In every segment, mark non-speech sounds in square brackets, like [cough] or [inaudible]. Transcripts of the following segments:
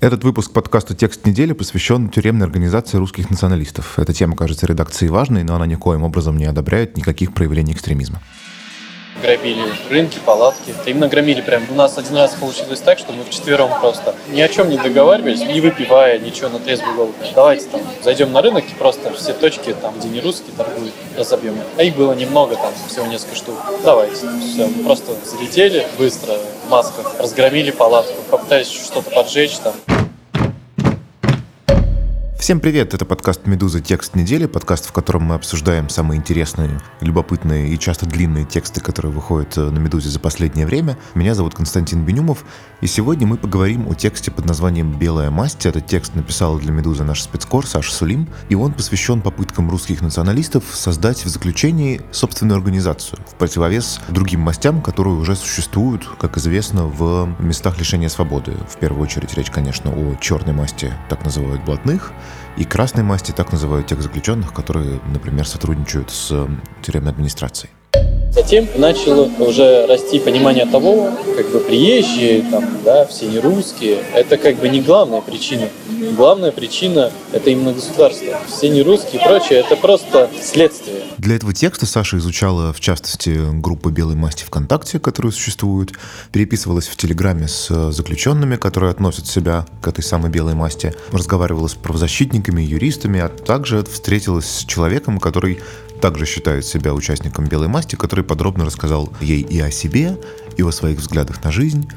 Этот выпуск подкаста «Текст недели» посвящен тюремной организации русских националистов. Эта тема кажется редакции важной, но она никоим образом не одобряет никаких проявлений экстремизма грабили рынки, палатки. Именно громили прям. У нас один раз получилось так, что мы вчетвером просто ни о чем не договаривались, не выпивая ничего на трезвую голову. Давайте там зайдем на рынок и просто все точки, там, где не русские, торгуют, разобьем. А их было немного, там, всего несколько штук. Давайте. Все, мы просто залетели быстро в масках, разгромили палатку, попытались что-то поджечь там. Всем привет, это подкаст «Медуза. Текст недели», подкаст, в котором мы обсуждаем самые интересные, любопытные и часто длинные тексты, которые выходят э, на «Медузе» за последнее время. Меня зовут Константин Бенюмов, и сегодня мы поговорим о тексте под названием «Белая масть». Этот текст написал для «Медузы» наш спецкор Саша Сулим, и он посвящен попыткам русских националистов создать в заключении собственную организацию, в противовес другим мастям, которые уже существуют, как известно, в местах лишения свободы. В первую очередь речь, конечно, о черной масти, так называют блатных, и красной масти так называют тех заключенных, которые, например, сотрудничают с тюремной администрацией. Затем начало уже расти понимание того, как бы приезжие, там, да, все не русские, это как бы не главная причина. Главная причина – это именно государство. Все не русские и прочее – это просто следствие. Для этого текста Саша изучала, в частности, группу «Белой масти ВКонтакте», которая существует, переписывалась в Телеграме с заключенными, которые относят себя к этой самой белой масти, разговаривала с правозащитниками, юристами, а также встретилась с человеком, который также считает себя участником белой масти, который подробно рассказал ей и о себе, и о своих взглядах на жизнь,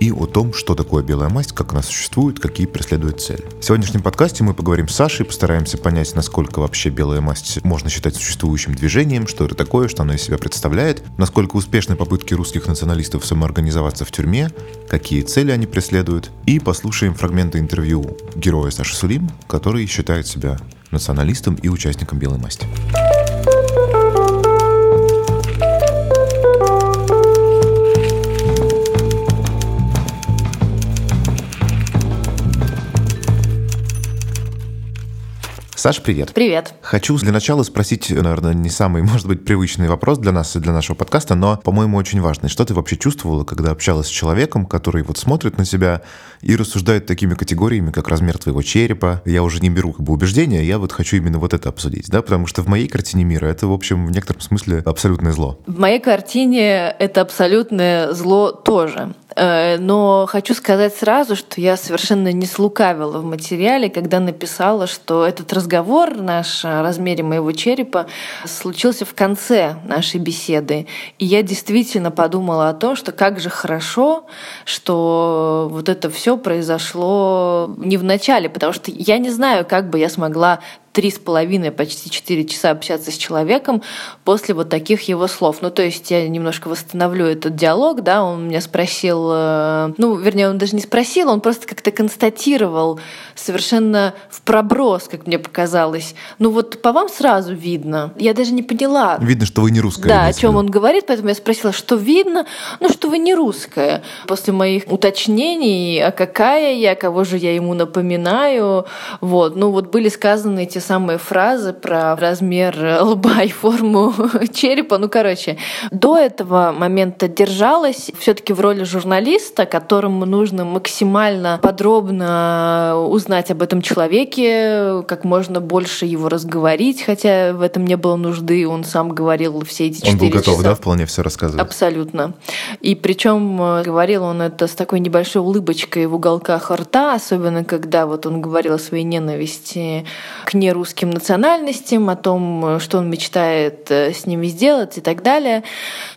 и о том, что такое белая масть, как она существует, какие преследует цели. В сегодняшнем подкасте мы поговорим с Сашей, постараемся понять, насколько вообще белая масть можно считать существующим движением, что это такое, что оно из себя представляет, насколько успешны попытки русских националистов самоорганизоваться в тюрьме, какие цели они преследуют, и послушаем фрагменты интервью героя Саши Сулим, который считает себя националистом и участником белой масти. Саша, привет. Привет. Хочу для начала спросить, наверное, не самый, [laughs] может быть, привычный вопрос для нас и для нашего подкаста, но, по-моему, очень важный. Что ты вообще чувствовала, когда общалась с человеком, который вот смотрит на себя и рассуждает такими категориями, как размер твоего черепа? Я уже не беру как бы убеждения, я вот хочу именно вот это обсудить, да, потому что в моей картине мира это, в общем, в некотором смысле абсолютное зло. В моей картине это абсолютное зло тоже. Э, но хочу сказать сразу, что я совершенно не слукавила в материале, когда написала, что этот разговор наш о размере моего черепа случился в конце нашей беседы. И я действительно подумала о том, что как же хорошо, что вот это все произошло не в начале, потому что я не знаю, как бы я смогла три с половиной, почти четыре часа общаться с человеком после вот таких его слов. Ну, то есть я немножко восстановлю этот диалог, да, он меня спросил, э, ну, вернее, он даже не спросил, он просто как-то констатировал совершенно в проброс, как мне показалось. Ну, вот по вам сразу видно. Я даже не поняла. Видно, что вы не русская. Да, о чем он говорит, поэтому я спросила, что видно? Ну, что вы не русская. После моих уточнений, а какая я, кого же я ему напоминаю, вот, ну, вот были сказаны эти самые фразы про размер [laughs] лба и форму [laughs] черепа. Ну, короче, до этого момента держалась все-таки в роли журналиста, которому нужно максимально подробно узнать об этом человеке, как можно больше его разговорить, хотя в этом не было нужды, он сам говорил все эти четыре Он был готов, часа. да, вполне все рассказывать? Абсолютно. И причем э, говорил он это с такой небольшой улыбочкой в уголках рта, особенно когда вот он говорил о своей ненависти к русским национальностям, о том, что он мечтает э, с ними сделать и так далее.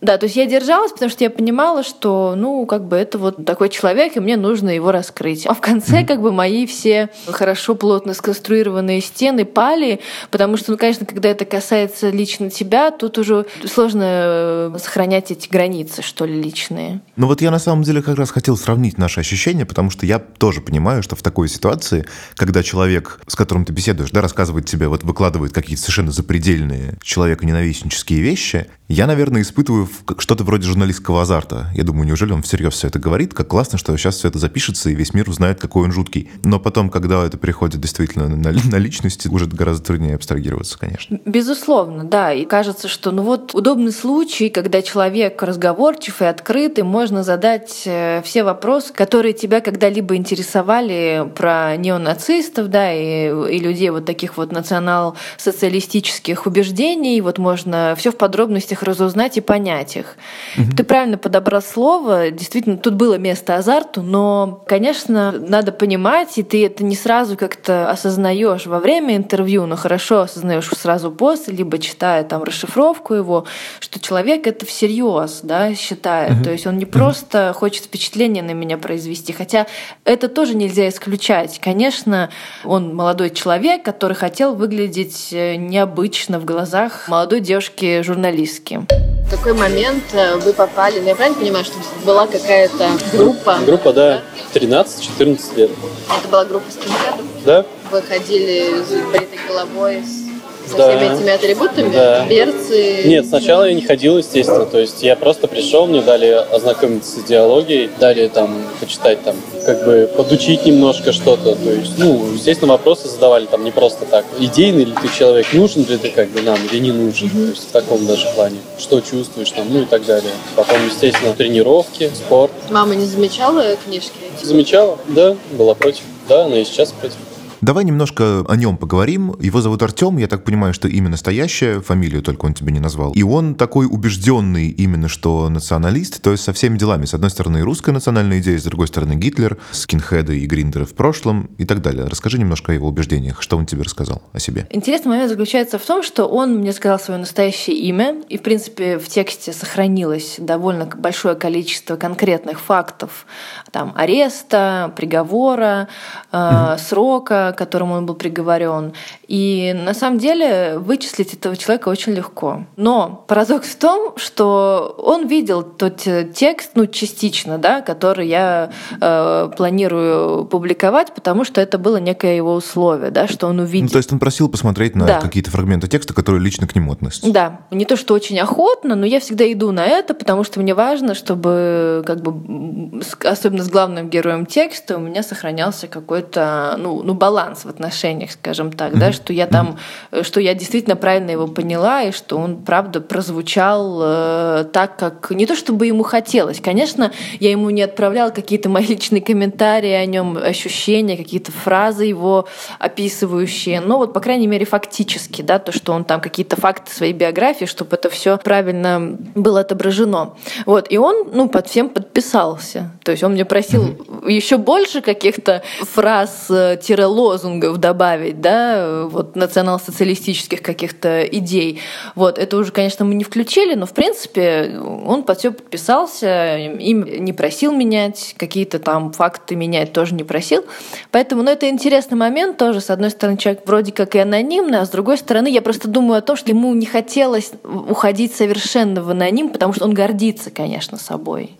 Да, то есть я держалась, потому что я понимала, что, ну, как бы это вот такой человек, и мне нужно его раскрыть. А в конце, как бы, мои все хорошо, плотно сконструированные стены пали, потому что, ну, конечно, когда это касается лично тебя, тут уже сложно э, сохранять эти границы, что ли, личные. Ну вот я на самом деле как раз хотел сравнить наши ощущения, потому что я тоже понимаю, что в такой ситуации, когда человек, с которым ты беседуешь, да, рассказывает рассказывает тебе, вот выкладывает какие-то совершенно запредельные человеконенавистнические вещи, Я, наверное, испытываю что-то вроде журналистского азарта. Я думаю, неужели он всерьез все это говорит? Как классно, что сейчас все это запишется, и весь мир узнает, какой он жуткий. Но потом, когда это переходит действительно на, на личности, уже гораздо труднее абстрагироваться, конечно. Безусловно, да. И кажется, что ну вот удобный случай, когда человек разговорчив и открытый, можно задать э, все вопросы, которые тебя когда-либо интересовали про неонацистов, да, и, и людей вот таких вот национал-социалистических убеждений. Вот можно все в подробностях их разузнать и понять их. Угу. Ты правильно подобрал слово. Действительно, тут было место азарту, но, конечно, надо понимать, и ты это не сразу как-то осознаешь во время интервью, но хорошо осознаешь сразу после, либо читая там расшифровку его, что человек это всерьез, да, считает. Угу. То есть он не просто угу. хочет впечатление на меня произвести, хотя это тоже нельзя исключать. Конечно, он молодой человек, который хотел выглядеть э, необычно в глазах молодой девушки-журналистки риски. В какой момент э, вы попали, ну я правильно понимаю, что была какая-то группа? Группа, да, 13-14 лет. Это была группа скинхедов? Да. Вы ходили с бритой головой, с со да. всеми этими атрибутами? Да. Берцы? Нет, сначала я не ходил, естественно. То есть я просто пришел, мне дали ознакомиться с идеологией, дали там почитать там, как бы подучить немножко что-то. То есть, ну, естественно, вопросы задавали там не просто так. Идейный ли ты человек, нужен ли ты как бы нам или не нужен. Mm-hmm. То есть в таком даже плане. Что чувствуешь там, ну и так далее. Потом, естественно, тренировки, спорт. Мама не замечала книжки? Замечала, да, была против. Да, она и сейчас против. Давай немножко о нем поговорим. Его зовут Артем, я так понимаю, что имя настоящее, фамилию только он тебе не назвал. И он такой убежденный именно, что националист, то есть со всеми делами. С одной стороны, русская национальная идея, с другой стороны, Гитлер, скинхеды и гриндеры в прошлом и так далее. Расскажи немножко о его убеждениях, что он тебе рассказал о себе. Интересный момент заключается в том, что он мне сказал свое настоящее имя, и, в принципе, в тексте сохранилось довольно большое количество конкретных фактов, там, ареста, приговора, э, угу. срока, которому он был приговорен. И на самом деле вычислить этого человека очень легко. Но парадокс в том, что он видел тот текст, ну, частично, да, который я э, планирую публиковать, потому что это было некое его условие, да, что он увидел. Ну, то есть он просил посмотреть на да. какие-то фрагменты текста, которые лично к нему относятся. Да. Не то, что очень охотно, но я всегда иду на это, потому что мне важно, чтобы, как бы, особенно с главным героем текста, у меня сохранялся какой-то, ну, ну баланс баланс в отношениях, скажем так, mm-hmm. да, что я там, mm-hmm. что я действительно правильно его поняла, и что он, правда, прозвучал э, так, как не то чтобы ему хотелось. Конечно, я ему не отправляла какие-то мои личные комментарии о нем, ощущения, какие-то фразы его описывающие, но вот, по крайней мере, фактически, да, то, что он там какие-то факты своей биографии, чтобы это все правильно было отображено. Вот, и он, ну, под всем подписался. То есть он мне просил mm-hmm. еще больше каких-то фраз, э, тире лозунгов добавить, да, вот национал-социалистических каких-то идей. Вот, это уже, конечно, мы не включили, но, в принципе, он под все подписался, им не просил менять, какие-то там факты менять тоже не просил. Поэтому, ну, это интересный момент тоже. С одной стороны, человек вроде как и анонимный, а с другой стороны, я просто думаю о том, что ему не хотелось уходить совершенно в аноним, потому что он гордится, конечно, собой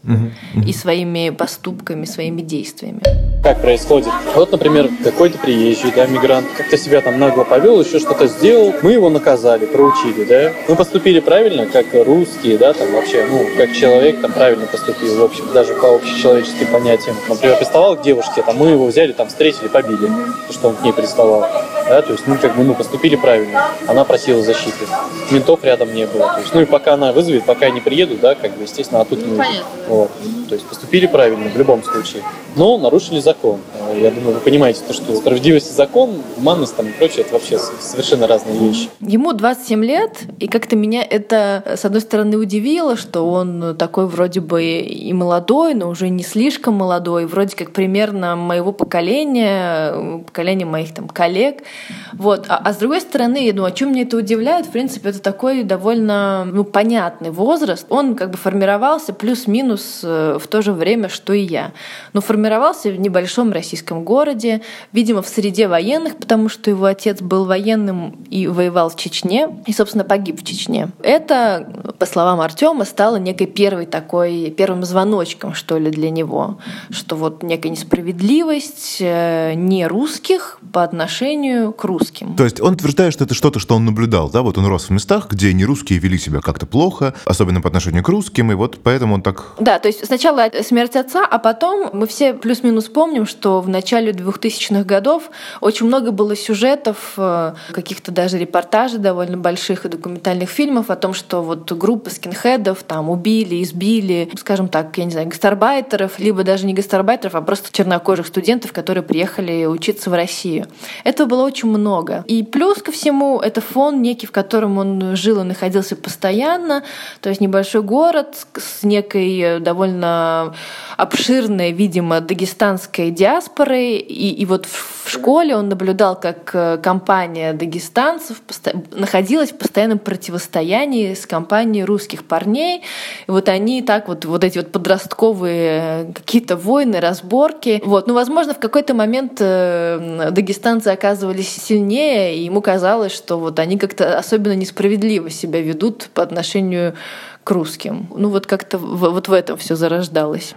и своими поступками, своими действиями. Как происходит? Вот, например, какой-то приезжий, да, мигрант, как-то себя там нагло повел, еще что-то сделал, мы его наказали, проучили, да. Мы поступили правильно, как русские, да, там вообще, ну, как человек там правильно поступил, в общем, даже по общечеловеческим понятиям. Например, приставал к девушке, там мы его взяли, там встретили, побили, то, что он к ней приставал. Да, то есть, ну, как бы, ну, поступили правильно. Она просила защиты. Ментов рядом не было. То есть, ну, и пока она вызовет, пока я не приеду, да, как бы, естественно, а тут ну, мы... Вот. То есть, поступили правильно в любом случае. Но нарушили закон. Я думаю, вы понимаете, то, что справедливость и закон, гуманность там и прочее, это вообще совершенно разные вещи. Ему 27 лет, и как-то меня это, с одной стороны, удивило, что он такой вроде бы и молодой, но уже не слишком молодой, вроде как примерно моего поколения, поколения моих там коллег. Вот. А, а с другой стороны, ну, о чем мне это удивляет, в принципе, это такой довольно ну, понятный возраст. Он как бы формировался плюс-минус э, в то же время, что и я. Но формировался в небольшом российском городе, видимо, в среде военных, потому что его отец был военным и воевал в Чечне, и, собственно, погиб в Чечне. Это, по словам Артема, стало некой первой такой, первым звоночком, что ли, для него, что вот некая несправедливость э, не русских по отношению к русским. То есть он утверждает, что это что-то, что он наблюдал, да? Вот он рос в местах, где не русские вели себя как-то плохо, особенно по отношению к русским, и вот поэтому он так... Да, то есть сначала смерть отца, а потом мы все плюс-минус помним, что в начале 2000-х годов очень много было сюжетов, каких-то даже репортажей довольно больших и документальных фильмов о том, что вот группа скинхедов там убили, избили, скажем так, я не знаю, гастарбайтеров, либо даже не гастарбайтеров, а просто чернокожих студентов, которые приехали учиться в Россию. Этого было очень много. И плюс ко всему, это фон некий, в котором он жил и находился постоянно, то есть небольшой город с некой довольно обширной, видимо, дагестанской диаспорой. И, и вот в школе он наблюдал, как э, компания дагестанцев находилась в постоянном противостоянии с компанией русских парней. И вот они так вот, вот эти вот подростковые какие-то войны, разборки. Вот. Ну, возможно, в какой-то момент э, дагестанцы оказывались сильнее, и ему казалось, что вот они как-то особенно несправедливо себя ведут по отношению к русским. Ну вот как-то вот в этом все зарождалось.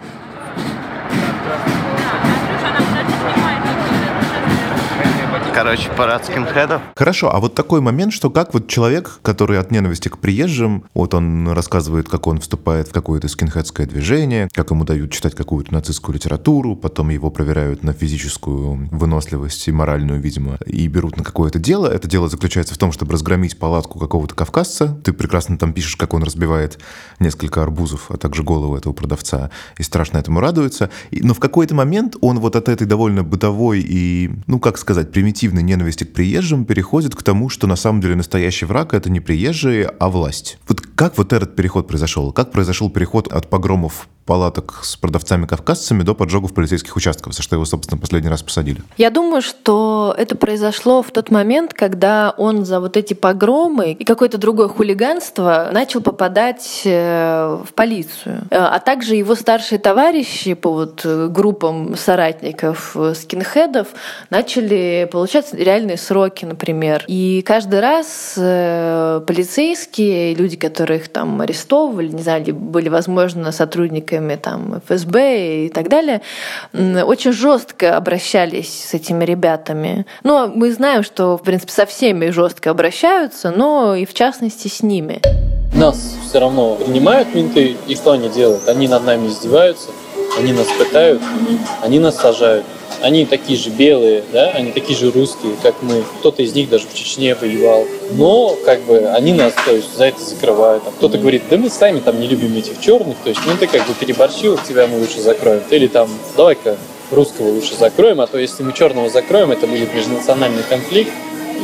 Короче, парад скинхедов. Хорошо, а вот такой момент, что как вот человек, который от ненависти к приезжим, вот он рассказывает, как он вступает в какое-то скинхедское движение, как ему дают читать какую-то нацистскую литературу, потом его проверяют на физическую выносливость и моральную, видимо, и берут на какое-то дело. Это дело заключается в том, чтобы разгромить палатку какого-то кавказца. Ты прекрасно там пишешь, как он разбивает несколько арбузов, а также голову этого продавца, и страшно этому радуется. Но в какой-то момент он вот от этой довольно бытовой и, ну, как сказать, примитивной инстинктивной ненависти к приезжим переходит к тому, что на самом деле настоящий враг — это не приезжие, а власть. Вот как вот этот переход произошел? Как произошел переход от погромов палаток с продавцами-кавказцами до поджогов полицейских участков, за что его, собственно, последний раз посадили? Я думаю, что это произошло в тот момент, когда он за вот эти погромы и какое-то другое хулиганство начал попадать э, в полицию. Э, а также его старшие товарищи по вот группам соратников э, скинхедов начали получать реальные сроки, например. И каждый раз полицейские, люди, которых там арестовывали, не знаю, были, возможно, сотрудниками там, ФСБ и так далее, очень жестко обращались с этими ребятами. Ну, мы знаем, что, в принципе, со всеми жестко обращаются, но и в частности с ними. Нас все равно принимают менты, и что они делают? Они над нами издеваются, они нас пытают, они нас сажают они такие же белые, да, они такие же русские, как мы. Кто-то из них даже в Чечне воевал. Но, как бы, они нас, то есть, за это закрывают. А кто-то говорит, да мы сами там не любим этих черных, то есть, ну ты как бы переборщил, тебя мы лучше закроем. Или там, давай-ка русского лучше закроем, а то если мы черного закроем, это будет межнациональный конфликт.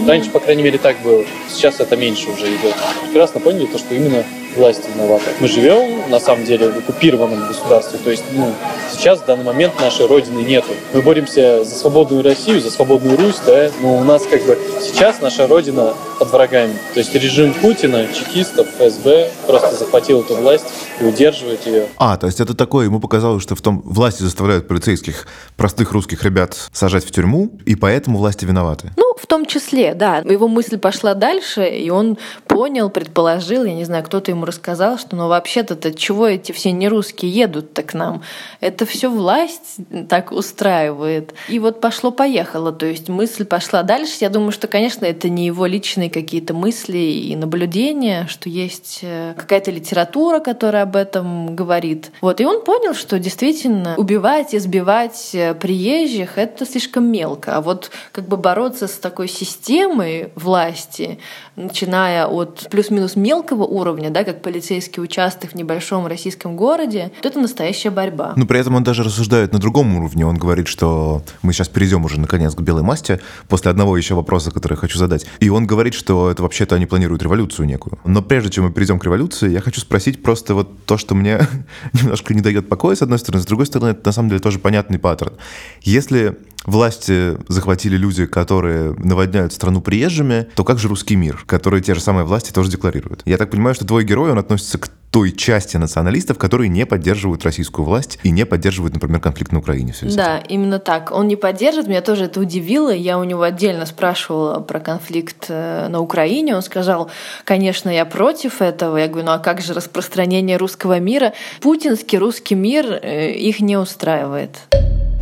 Раньше, по крайней мере, так было. Сейчас это меньше уже идет. Прекрасно поняли то, что именно власть виновата. Мы живем, на самом деле, в оккупированном государстве. То есть, ну, сейчас, в данный момент, нашей Родины нету. Мы боремся за свободную Россию, за свободную Русь, да, но у нас, как бы, сейчас наша Родина под врагами. То есть, режим Путина, чекистов, ФСБ просто захватил эту власть и удерживает ее. А, то есть, это такое, ему показалось, что в том власти заставляют полицейских, простых русских ребят сажать в тюрьму, и поэтому власти виноваты. Ну, в том числе, да. Его мысль пошла дальше, и он понял, предположил, я не знаю, кто-то ему рассказал, что ну вообще-то чего эти все нерусские едут-то к нам? Это все власть так устраивает. И вот пошло-поехало, то есть мысль пошла дальше. Я думаю, что, конечно, это не его личные какие-то мысли и наблюдения, что есть э, какая-то литература, которая об этом говорит. Вот, и он понял, что действительно убивать, избивать э, приезжих — это слишком мелко. А вот как бы бороться с такой системой власти, начиная от плюс-минус мелкого уровня, да, как полицейский участок в небольшом российском городе, то это настоящая борьба. Но при этом он даже рассуждает на другом уровне. Он говорит, что мы сейчас перейдем уже наконец к белой масти после одного еще вопроса, который я хочу задать. И он говорит, что это вообще-то они планируют революцию некую. Но прежде чем мы перейдем к революции, я хочу спросить просто вот то, что мне [laughs] немножко не дает покоя, с одной стороны, с другой стороны, это на самом деле тоже понятный паттерн. Если власти захватили люди, которые наводняют страну приезжими, то как же русский мир, который те же самые власти тоже декларируют? Я так понимаю, что твой герой, он относится к той части националистов, которые не поддерживают российскую власть и не поддерживают, например, конфликт на Украине. Да, именно так. Он не поддержит. Меня тоже это удивило. Я у него отдельно спрашивала про конфликт э, на Украине. Он сказал, конечно, я против этого. Я говорю, ну а как же распространение русского мира? Путинский русский мир э, их не устраивает.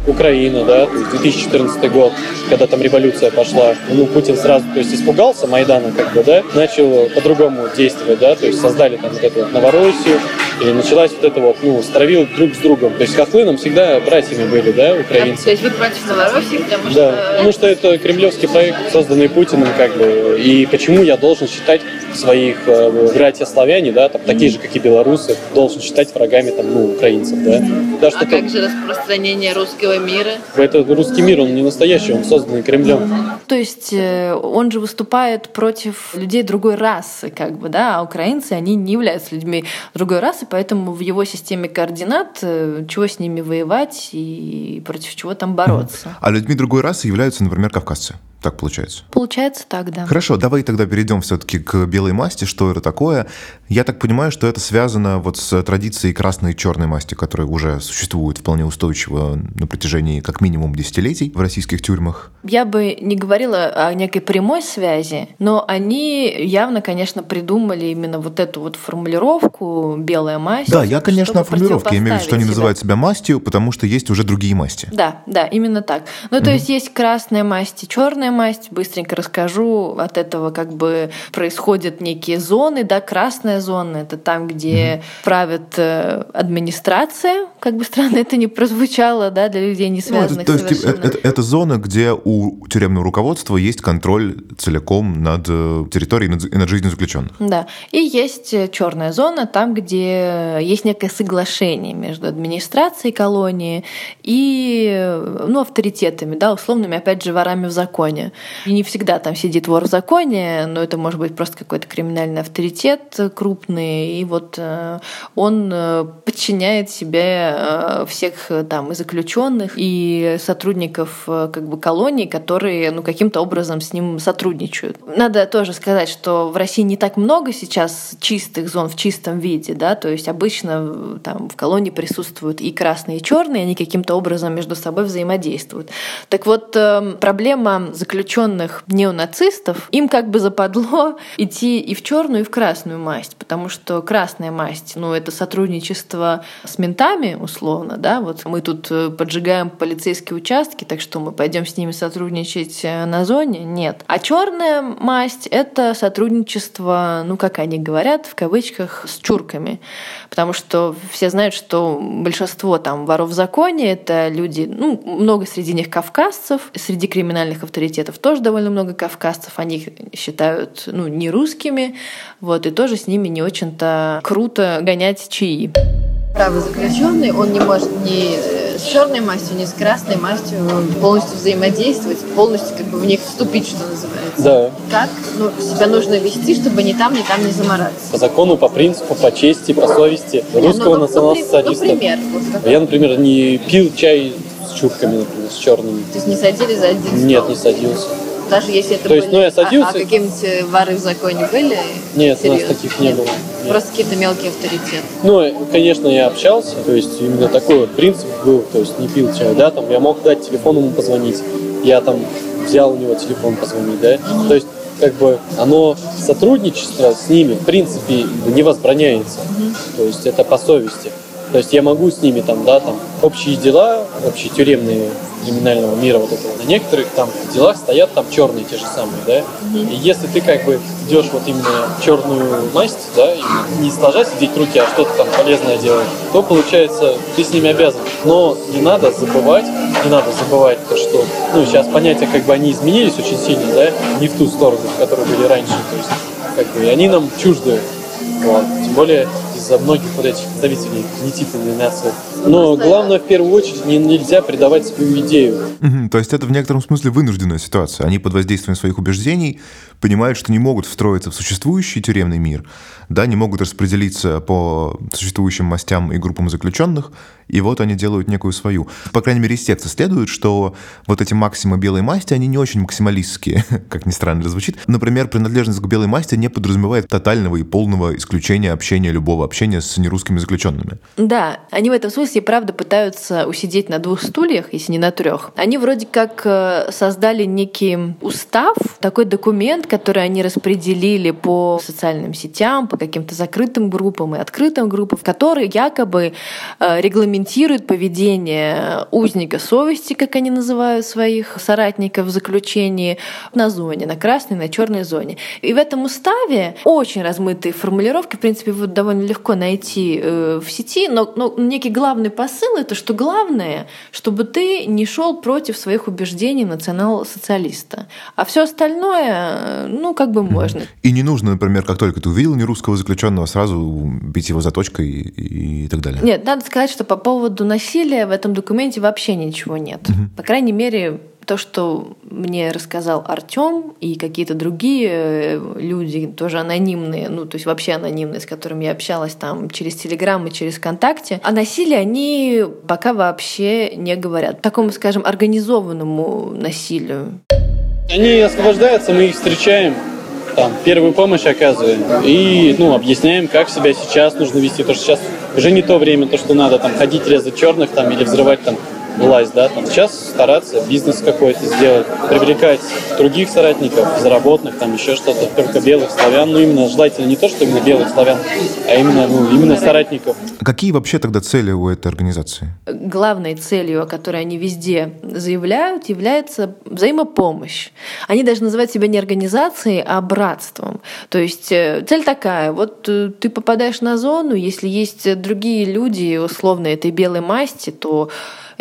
Украина, да, 2014 год, когда там революция пошла, ну, Путин сразу, то есть, испугался Майдана, как бы, да, начал по-другому действовать, да, то есть, создали там вот эту вот Новороссию, и началась вот это вот, ну, стравил друг с другом. То есть, хохлы нам всегда братьями были, да, украинцы. То есть, вы против Новороссии, потому что... Да, потому что это кремлевский проект, созданный Путиным, как бы, и почему я должен считать своих э, братья славяне, да, там, такие же, как и белорусы, должен считать врагами, там, ну, украинцев, да. да а как же распространение русского русского мира. Это русский мир, он не настоящий, он созданный Кремлем. То есть э, он же выступает против людей другой расы, как бы, да, а украинцы, они не являются людьми другой расы, поэтому в его системе координат э, чего с ними воевать и против чего там бороться. А людьми другой расы являются, например, кавказцы. Так получается? Получается так, да. Хорошо, давай тогда перейдем все-таки к белой масти. Что это такое? Я так понимаю, что это связано вот с традицией красной и черной масти, которая уже существует вполне устойчиво на протяжении как минимум десятилетий в российских тюрьмах. Я бы не говорила о некой прямой связи, но они явно, конечно, придумали именно вот эту вот формулировку «белая масть». Да, я, конечно, о формулировке. Я имею в виду, что они себя. называют себя мастью, потому что есть уже другие масти. Да, да, именно так. Ну, то угу. есть есть красная масть и черная масть, быстренько расскажу. От этого как бы происходят некие зоны, да, красная зона — это там, где правит э, администрация, как бы странно это не прозвучало, да, для людей, не связанных ну, это, То есть это, это зона, где у тюремного руководства есть контроль целиком над э, территорией и над жизнью заключенных. Да, и есть э, черная зона, там, где есть некое соглашение между администрацией колонии и ну, авторитетами, да, условными, опять же, ворами в законе. И не всегда там сидит вор в законе, но это может быть просто какой-то криминальный авторитет крупный, и вот э, он э, подчиняет себе э, всех там и заключенных, и сотрудников как бы колонии, которые ну, каким-то образом с ним сотрудничают. Надо тоже сказать, что в России не так много сейчас чистых зон в чистом виде, да, то есть обычно там в колонии присутствуют и красные, и черные, они каким-то образом между собой взаимодействуют. Так вот, проблема заключенных неонацистов, им как бы западло идти и в черную, и в красную масть, потому что красная масть, ну, это сотрудничество с ментами, условно, да, вот мы тут э, поджигаем полицейские участки, так что мы пойдем с ними сотрудничать э, на зоне? Нет. А черная масть — это сотрудничество, ну, как они говорят, в кавычках, с чурками, потому что все знают, что большинство там воров в законе — это люди, ну, много среди них кавказцев, среди криминальных авторитетов тоже довольно много кавказцев, они их считают ну, не русскими, вот, и тоже с ними не очень-то круто гонять чаи. Правый заключенный, он не может ни с черной мастью, ни с красной мастью полностью взаимодействовать, полностью как бы в них вступить, что называется. Да. Как ну, себя нужно вести, чтобы ни там, ни там не замораться? По закону, по принципу, по чести, по совести русского ну, национал-социалиста. Ну, например. Вот Я, например, не пил чай с чурками, например, с черными. То есть не садились за один стол? Нет, не садился. Даже если это То есть, были... ну, я садился... А, а какие-нибудь э, воры в законе были? Нет, Серьезно? у нас таких не Нет. было. Нет. Просто какие-то мелкие авторитеты. Ну, конечно, я общался, то есть именно такой вот принцип был, то есть не пил чай, да, там я мог дать телефон ему позвонить, я там взял у него телефон позвонить, да, mm-hmm. то есть как бы оно сотрудничество с ними в принципе не возбраняется, mm-hmm. то есть это по совести. То есть я могу с ними там, да, там, общие дела, общие тюремные криминального мира вот этого. На некоторых там делах стоят там черные те же самые, да. Mm-hmm. И если ты как бы идешь вот именно черную масть, да, не сложа сидеть руки, а что-то там полезное делать, то получается ты с ними обязан. Но не надо забывать, не надо забывать то, что, ну, сейчас понятия как бы они изменились очень сильно, да, не в ту сторону, в которой были раньше. То есть, как бы, и они нам чужды. Вот. Тем более из-за многих вот этих представителей когнитивной нации. Но главное, в первую очередь, не, нельзя предавать свою идею. Мгм, То есть это в некотором смысле вынужденная ситуация. Они под воздействием своих убеждений понимают, что не могут встроиться в существующий тюремный мир, да, не могут распределиться по существующим мастям и группам заключенных, и вот они делают некую свою. По крайней мере, из текста следует, что вот эти максимы белой масти, они не очень максималистские, [laughs] как ни странно это звучит. Например, принадлежность к белой масти не подразумевает тотального и полного исключения общения, любого общения с нерусскими заключенными. Да, они в этом смысле, правда, пытаются усидеть на двух стульях, если не на трех. Они вроде как э, создали некий устав, такой документ, который они распределили по социальным сетям, по каким-то закрытым группам и открытым группам, который якобы э, регламентирует поведение узника совести, как они называют своих соратников в заключении, на зоне, на красной, на черной зоне. И в этом уставе очень размытые формулировки, в принципе, вот довольно легко найти э, в сети, но, но некий главный посыл это, что главное, чтобы ты не шел против своих убеждений национал-социалиста, а все остальное, э, ну, как бы можно. И не нужно, например, как только ты увидел нерусского заключенного, сразу бить его заточкой и, и так далее. Нет, надо сказать, что по поводу насилия в этом документе вообще ничего нет. По крайней мере, то, что мне рассказал Артем и какие-то другие э, люди, тоже анонимные, ну, то есть вообще анонимные, с которыми я общалась там через Телеграм и через ВКонтакте, о насилии они пока вообще не говорят. Такому, скажем, организованному насилию. Они освобождаются, мы их встречаем, там, первую помощь оказываем и, ну, объясняем, как себя сейчас нужно вести, то, что сейчас уже не то время, то, что надо там ходить, резать черных там или взрывать там власть, да, там сейчас стараться бизнес какой-то сделать, привлекать других соратников, безработных, там еще что-то, только белых славян, ну именно желательно не то, что именно белых славян, а именно, ну, именно соратников. А Какие вообще тогда цели у этой организации? главной целью, о которой они везде заявляют, является взаимопомощь. Они даже называют себя не организацией, а братством. То есть э, цель такая, вот э, ты попадаешь на зону, если есть другие люди, условно, этой белой масти, то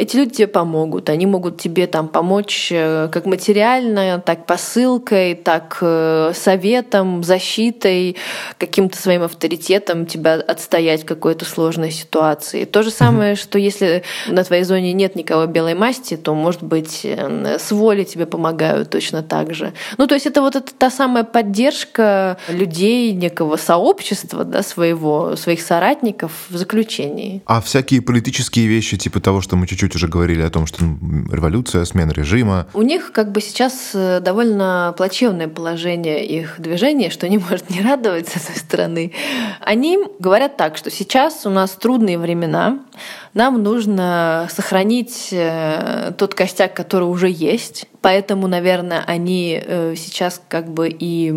эти люди тебе помогут. Они могут тебе там помочь э, как материально, так посылкой, так э, советом, защитой, каким-то своим авторитетом тебя отстоять в какой-то сложной ситуации. То же самое, что если на твоей зоне нет никого белой масти, то, может быть, э, с воли тебе помогают точно так же. Ну, то есть это вот это та самая поддержка людей, некого сообщества да, своего, своих соратников в заключении. А всякие политические вещи, типа того, что мы чуть-чуть уже говорили о том, что м, революция, смена режима. У них как бы сейчас э, довольно плачевное положение их движения, что не может не радовать с одной стороны. Они говорят так, что сейчас у нас трудные времена, нам нужно сохранить э, тот костяк, который уже есть. Поэтому, наверное, они э, сейчас как бы и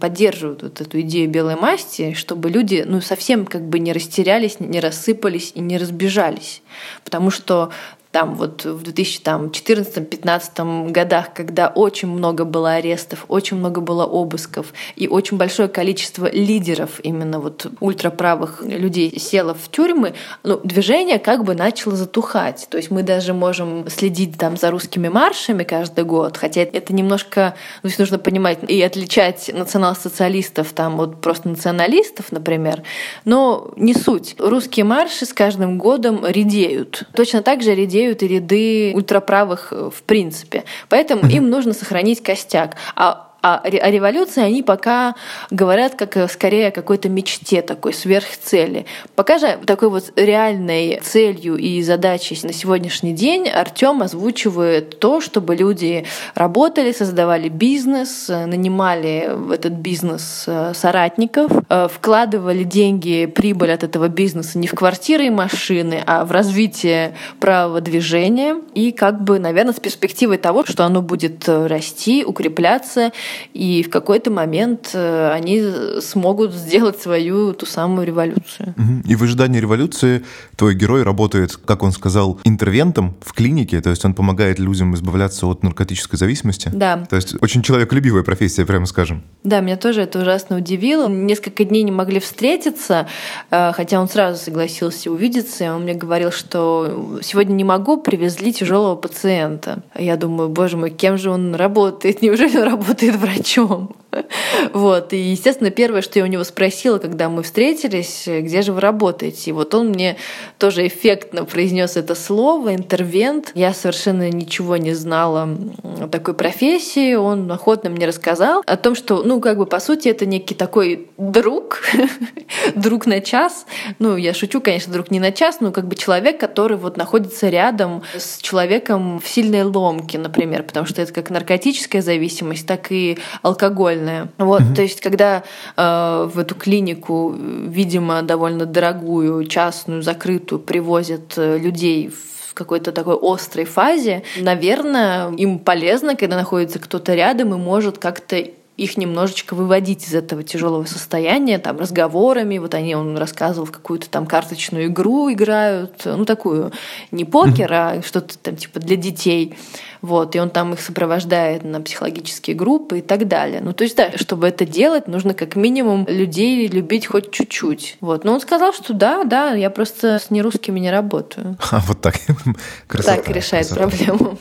поддерживают вот эту идею белой масти, чтобы люди ну, совсем как бы не растерялись, не рассыпались и не разбежались. Потому что там вот в 2014-2015 годах, когда очень много было арестов, очень много было обысков, и очень большое количество лидеров именно вот ультраправых людей село в тюрьмы, ну, движение как бы начало затухать. То есть мы даже можем следить там за русскими маршами каждый год, хотя это немножко, ну, нужно понимать и отличать национал-социалистов там от просто националистов, например, но не суть. Русские марши с каждым годом редеют. Точно так же редеют и ряды ультраправых э, в принципе. Поэтому им нужно сохранить костяк. А а о революции они пока говорят как э, скорее о какой-то мечте, такой сверхцели. Пока же такой вот реальной целью и задачей на сегодняшний день Артем озвучивает то, чтобы люди работали, создавали бизнес, э, нанимали в этот бизнес э, соратников, вкладывали деньги, прибыль от этого бизнеса не в квартиры и машины, а в развитие правого движения и как бы, наверное, с перспективой того, что оно будет расти, укрепляться и в какой-то момент э, они смогут сделать свою ту самую революцию. И в ожидании революции твой герой работает, как он сказал, интервентом в клинике, то есть он помогает людям избавляться от наркотической зависимости. Да. То есть очень человеколюбивая профессия, прямо скажем. Да, меня тоже это ужасно удивило. Несколько дней не могли встретиться, э, хотя он сразу согласился увидеться. И он мне говорил, что сегодня не могу, привезли тяжелого пациента. Я думаю, боже мой, кем же он работает? Неужели он работает врачом? [laughs] Вот. И, естественно, первое, что я у него спросила, когда мы встретились, где же вы работаете? И вот он мне тоже эффектно произнес это слово, интервент. Я совершенно ничего не знала о такой профессии. Он охотно мне рассказал о том, что, ну, как бы, по сути, это некий такой друг, [laughs] друг на час. Ну, я шучу, конечно, друг не на час, но как бы человек, который вот находится рядом с человеком в сильной ломке, например, потому что это как наркотическая зависимость, так и алкогольная. Вот, mm-hmm. то есть, когда э, в эту клинику, видимо, довольно дорогую, частную, закрытую, привозят э, людей в какой-то такой острой фазе, наверное, им полезно, когда находится кто-то рядом и может как-то их немножечко выводить из этого тяжелого состояния, там, разговорами. Вот они, он рассказывал, в какую-то там карточную игру играют, ну, такую, не покер, а что-то там типа для детей. Вот, и он там их сопровождает на психологические группы и так далее. Ну, то есть, да, чтобы это делать, нужно как минимум людей любить хоть чуть-чуть. Вот. Но он сказал, что да, да, я просто с нерусскими не работаю. А, вот так. [laughs] Красота. Так решает красота. проблему.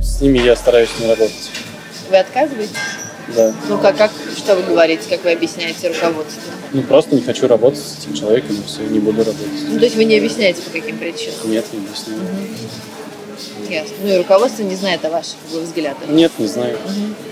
С ними я стараюсь не работать. Вы отказываетесь? Да. Ну как, как, что вы говорите, как вы объясняете руководству? Ну просто не хочу работать с этим человеком, и все, не буду работать. Ну то есть вы не объясняете по каким причинам? Нет, не объясняю. Угу. Ясно. Ну и руководство не знает о ваших взглядах? Нет, не знаю. Угу.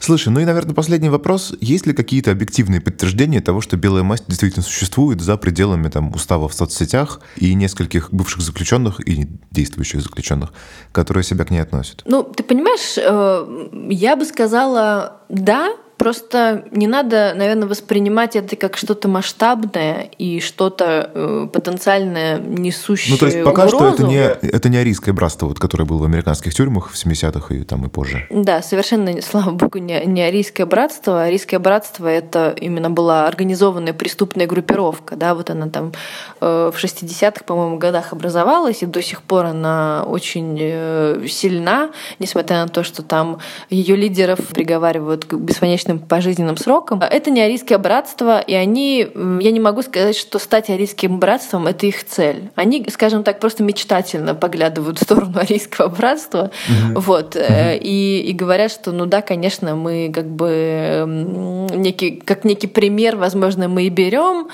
Слушай, ну и, наверное, последний вопрос. Есть ли какие-то объективные подтверждения того, что белая масть действительно существует за пределами там, устава в соцсетях и нескольких бывших заключенных и действующих заключенных, которые себя к ней относят? Ну, ты понимаешь, э, я бы сказала да, Просто не надо, наверное, воспринимать это как что-то масштабное и что-то э, потенциально несущее Ну, то есть пока угрозу. что это не, это не арийское братство, вот, которое было в американских тюрьмах в 70-х и, там, и позже. Да, совершенно, [laughs] слава богу, не, не арийское братство. Арийское братство — это именно была организованная преступная группировка. Да, вот она там э, в 60-х, по-моему, годах образовалась, и до сих пор она очень э, сильна, несмотря на то, что там ее лидеров приговаривают к бесконечным обычным пожизненным сроком. Это не арийское братство, и они, я не могу сказать, что стать арийским братством — это их цель. Они, скажем так, просто мечтательно поглядывают в сторону [laughs] арийского братства, mm-hmm. вот, mm-hmm. И, и говорят, что, ну да, конечно, мы как бы некий, как некий пример, возможно, мы и берем,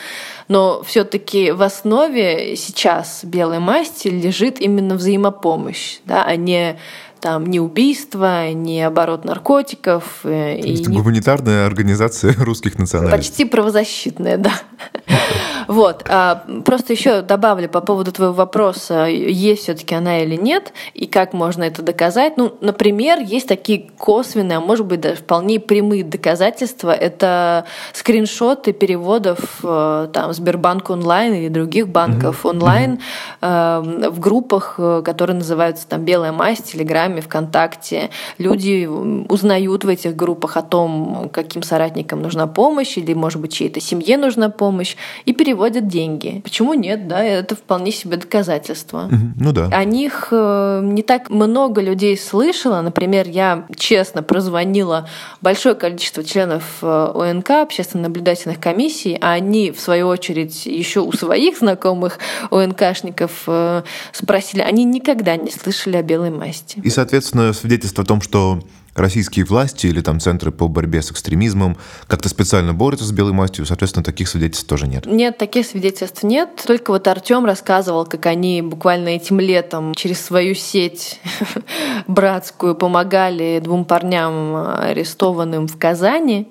но все-таки в основе сейчас белой масти лежит именно взаимопомощь, да, а не там ни убийства, ни оборот наркотиков. Э, То есть и гуманитарная организация [laughs] русских националистов. Почти правозащитная, да. [laughs] Вот. А, просто еще добавлю по поводу твоего вопроса, есть все-таки она или нет, и как можно это доказать. Ну, например, есть такие косвенные, а может быть даже вполне прямые доказательства. Это скриншоты переводов э, там Сбербанк онлайн или других банков онлайн э, в группах, которые называются там Белая масть, Телеграме Телеграме, ВКонтакте. Люди узнают в этих группах о том, каким соратникам нужна помощь или, может быть, чьей-то семье нужна помощь, и переводят деньги. Почему нет? Да, это вполне себе доказательство. Ну да. О них э, не так много людей слышало. Например, я честно прозвонила большое количество членов э, ОНК, общественно-наблюдательных комиссий, а они, в свою очередь, еще у своих знакомых ОНКшников э, спросили, они никогда не слышали о белой масти. И, соответственно, свидетельство о том, что российские власти или там центры по борьбе с экстремизмом как-то специально борются с белой мастью, соответственно, таких свидетельств тоже нет. Нет, таких свидетельств нет. Только вот Артем рассказывал, как они буквально этим летом через свою сеть [laughs] братскую помогали двум парням арестованным в Казани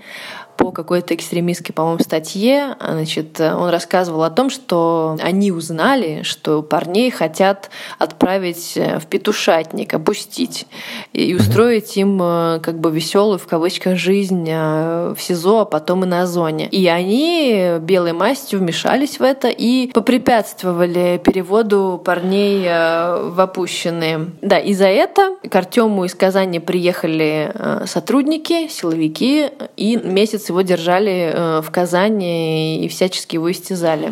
по какой-то экстремистской, по-моему, статье. Значит, он рассказывал о том, что они узнали, что парней хотят отправить э, в петушатник, опустить и устроить им э, как бы веселую в кавычках жизнь э, в СИЗО, а потом и на зоне. И они белой мастью вмешались в это и попрепятствовали переводу парней в опущенные. Да, и за это к Артему из Казани приехали сотрудники, силовики, и месяц месяц его держали э, в Казани и всячески его истязали.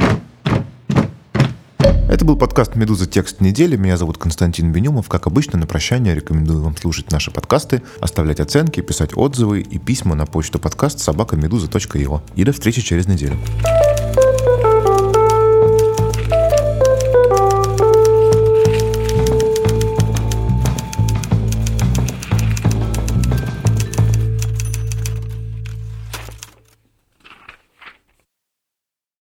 Это был подкаст «Медуза. Текст недели». Меня зовут Константин Бенюмов. Как обычно, на прощание рекомендую вам слушать наши подкасты, оставлять оценки, писать отзывы и письма на почту подкаст собакамедуза.io. И до встречи через неделю.